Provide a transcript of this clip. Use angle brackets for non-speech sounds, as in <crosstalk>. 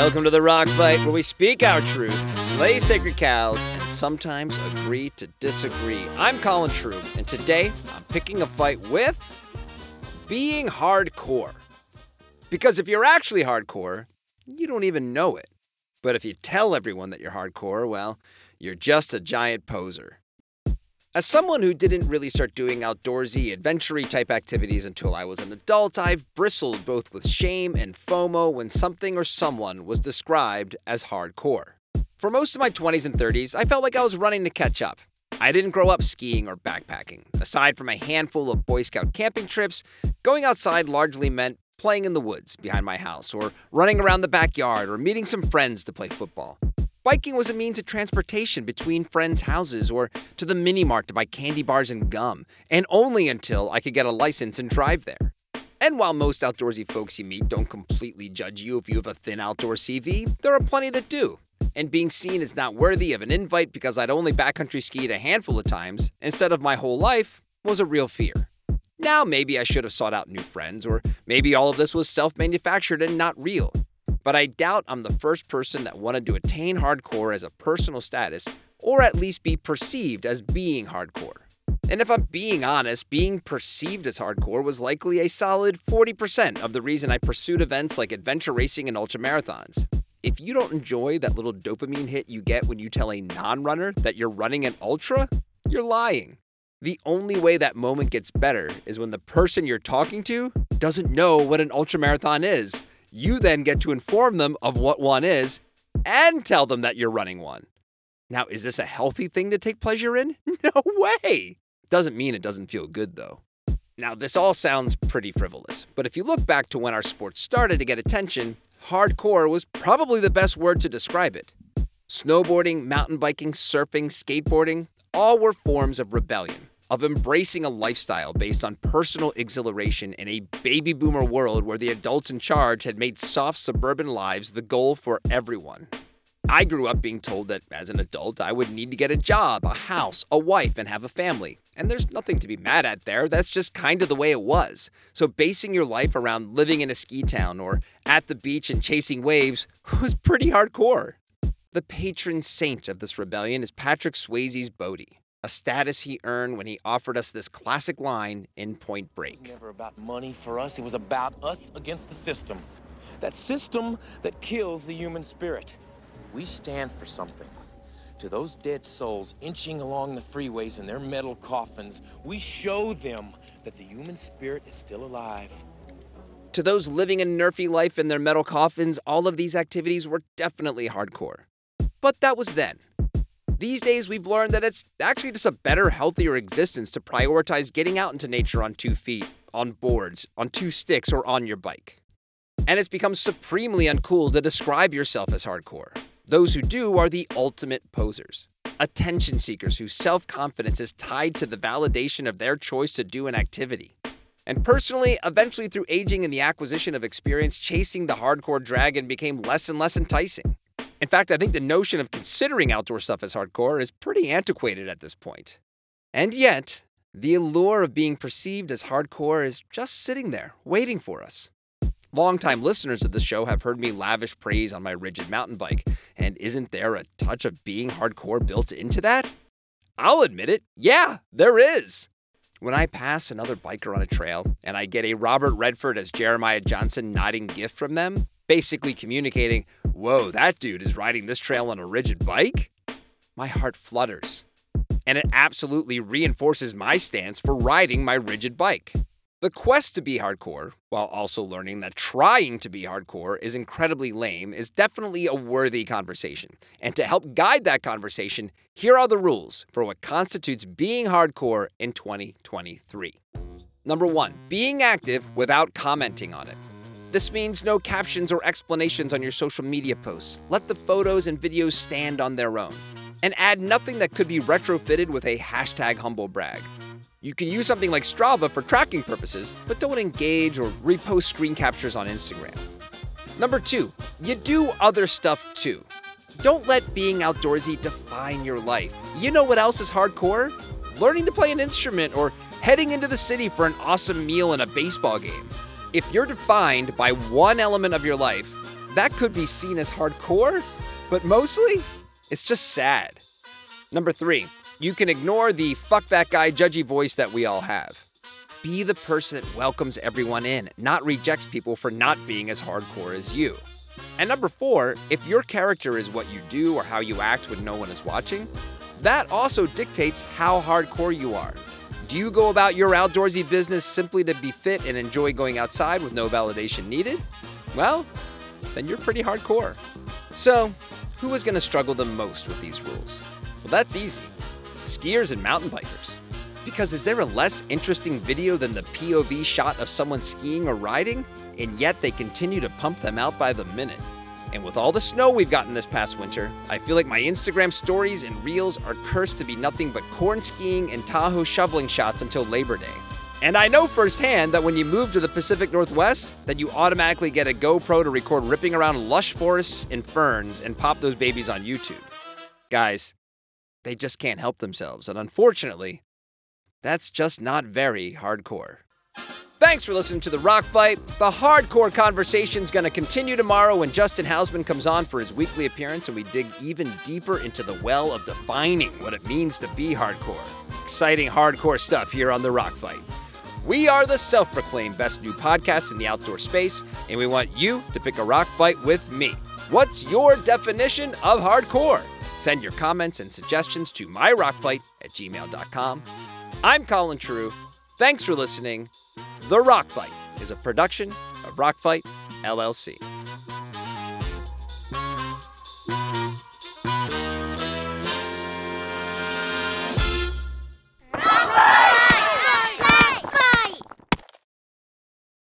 Welcome to the Rock Fight, where we speak our truth, slay sacred cows, and sometimes agree to disagree. I'm Colin True, and today I'm picking a fight with being hardcore. Because if you're actually hardcore, you don't even know it. But if you tell everyone that you're hardcore, well, you're just a giant poser. As someone who didn't really start doing outdoorsy, adventure type activities until I was an adult, I've bristled both with shame and FOMO when something or someone was described as hardcore. For most of my 20s and 30s, I felt like I was running to catch up. I didn't grow up skiing or backpacking. Aside from a handful of Boy Scout camping trips, going outside largely meant playing in the woods behind my house, or running around the backyard, or meeting some friends to play football. Biking was a means of transportation between friends' houses or to the mini mart to buy candy bars and gum, and only until I could get a license and drive there. And while most outdoorsy folks you meet don't completely judge you if you have a thin outdoor CV, there are plenty that do. And being seen as not worthy of an invite because I'd only backcountry skied a handful of times instead of my whole life was a real fear. Now, maybe I should have sought out new friends, or maybe all of this was self manufactured and not real but I doubt I'm the first person that wanted to attain hardcore as a personal status, or at least be perceived as being hardcore. And if I'm being honest, being perceived as hardcore was likely a solid 40% of the reason I pursued events like adventure racing and ultramarathons. If you don't enjoy that little dopamine hit you get when you tell a non runner that you're running an ultra, you're lying. The only way that moment gets better is when the person you're talking to doesn't know what an ultramarathon is you then get to inform them of what one is and tell them that you're running one. Now, is this a healthy thing to take pleasure in? <laughs> No way! Doesn't mean it doesn't feel good, though. Now, this all sounds pretty frivolous, but if you look back to when our sport started to get attention, hardcore was probably the best word to describe it. Snowboarding, mountain biking, surfing, skateboarding, all were forms of rebellion of embracing a lifestyle based on personal exhilaration in a baby boomer world where the adults in charge had made soft suburban lives the goal for everyone. I grew up being told that as an adult, I would need to get a job, a house, a wife, and have a family. And there's nothing to be mad at there. That's just kind of the way it was. So, basing your life around living in a ski town or at the beach and chasing waves was pretty hardcore. The patron saint of this rebellion is Patrick Swayze's Bodhi a status he earned when he offered us this classic line in Point Break. It was never about money for us, it was about us against the system. That system that kills the human spirit. We stand for something. To those dead souls inching along the freeways in their metal coffins, we show them that the human spirit is still alive. To those living a nerfy life in their metal coffins, all of these activities were definitely hardcore. But that was then. These days, we've learned that it's actually just a better, healthier existence to prioritize getting out into nature on two feet, on boards, on two sticks, or on your bike. And it's become supremely uncool to describe yourself as hardcore. Those who do are the ultimate posers. Attention seekers whose self confidence is tied to the validation of their choice to do an activity. And personally, eventually through aging and the acquisition of experience, chasing the hardcore dragon became less and less enticing. In fact, I think the notion of considering outdoor stuff as hardcore is pretty antiquated at this point. And yet, the allure of being perceived as hardcore is just sitting there, waiting for us. Longtime listeners of the show have heard me lavish praise on my rigid mountain bike, and isn't there a touch of being hardcore built into that? I'll admit it, yeah, there is. When I pass another biker on a trail and I get a Robert Redford as Jeremiah Johnson nodding gift from them, basically communicating, whoa, that dude is riding this trail on a rigid bike? My heart flutters. And it absolutely reinforces my stance for riding my rigid bike. The quest to be hardcore, while also learning that trying to be hardcore is incredibly lame, is definitely a worthy conversation. And to help guide that conversation, here are the rules for what constitutes being hardcore in 2023. Number one, being active without commenting on it. This means no captions or explanations on your social media posts. Let the photos and videos stand on their own. And add nothing that could be retrofitted with a hashtag humblebrag. You can use something like Strava for tracking purposes, but don't engage or repost screen captures on Instagram. Number two, you do other stuff too. Don't let being outdoorsy define your life. You know what else is hardcore? Learning to play an instrument or heading into the city for an awesome meal and a baseball game. If you're defined by one element of your life, that could be seen as hardcore, but mostly it's just sad. Number three, you can ignore the fuck that guy judgy voice that we all have. Be the person that welcomes everyone in, not rejects people for not being as hardcore as you. And number four, if your character is what you do or how you act when no one is watching, that also dictates how hardcore you are. Do you go about your outdoorsy business simply to be fit and enjoy going outside with no validation needed? Well, then you're pretty hardcore. So, who is going to struggle the most with these rules? Well, that's easy skiers and mountain bikers. Because is there a less interesting video than the POV shot of someone skiing or riding? And yet they continue to pump them out by the minute. And with all the snow we've gotten this past winter, I feel like my Instagram stories and reels are cursed to be nothing but corn skiing and Tahoe shoveling shots until Labor Day. And I know firsthand that when you move to the Pacific Northwest, that you automatically get a GoPro to record ripping around lush forests and ferns and pop those babies on YouTube. Guys, they just can't help themselves, and unfortunately, that's just not very hardcore. Thanks for listening to The Rock Fight. The hardcore conversation's going to continue tomorrow when Justin Housman comes on for his weekly appearance and we dig even deeper into the well of defining what it means to be hardcore. Exciting hardcore stuff here on The Rock Fight. We are the self proclaimed best new podcast in the outdoor space, and we want you to pick a rock fight with me. What's your definition of hardcore? Send your comments and suggestions to myrockfight at gmail.com. I'm Colin True. Thanks for listening. The Rock Fight is a production of Rock Fight LLC.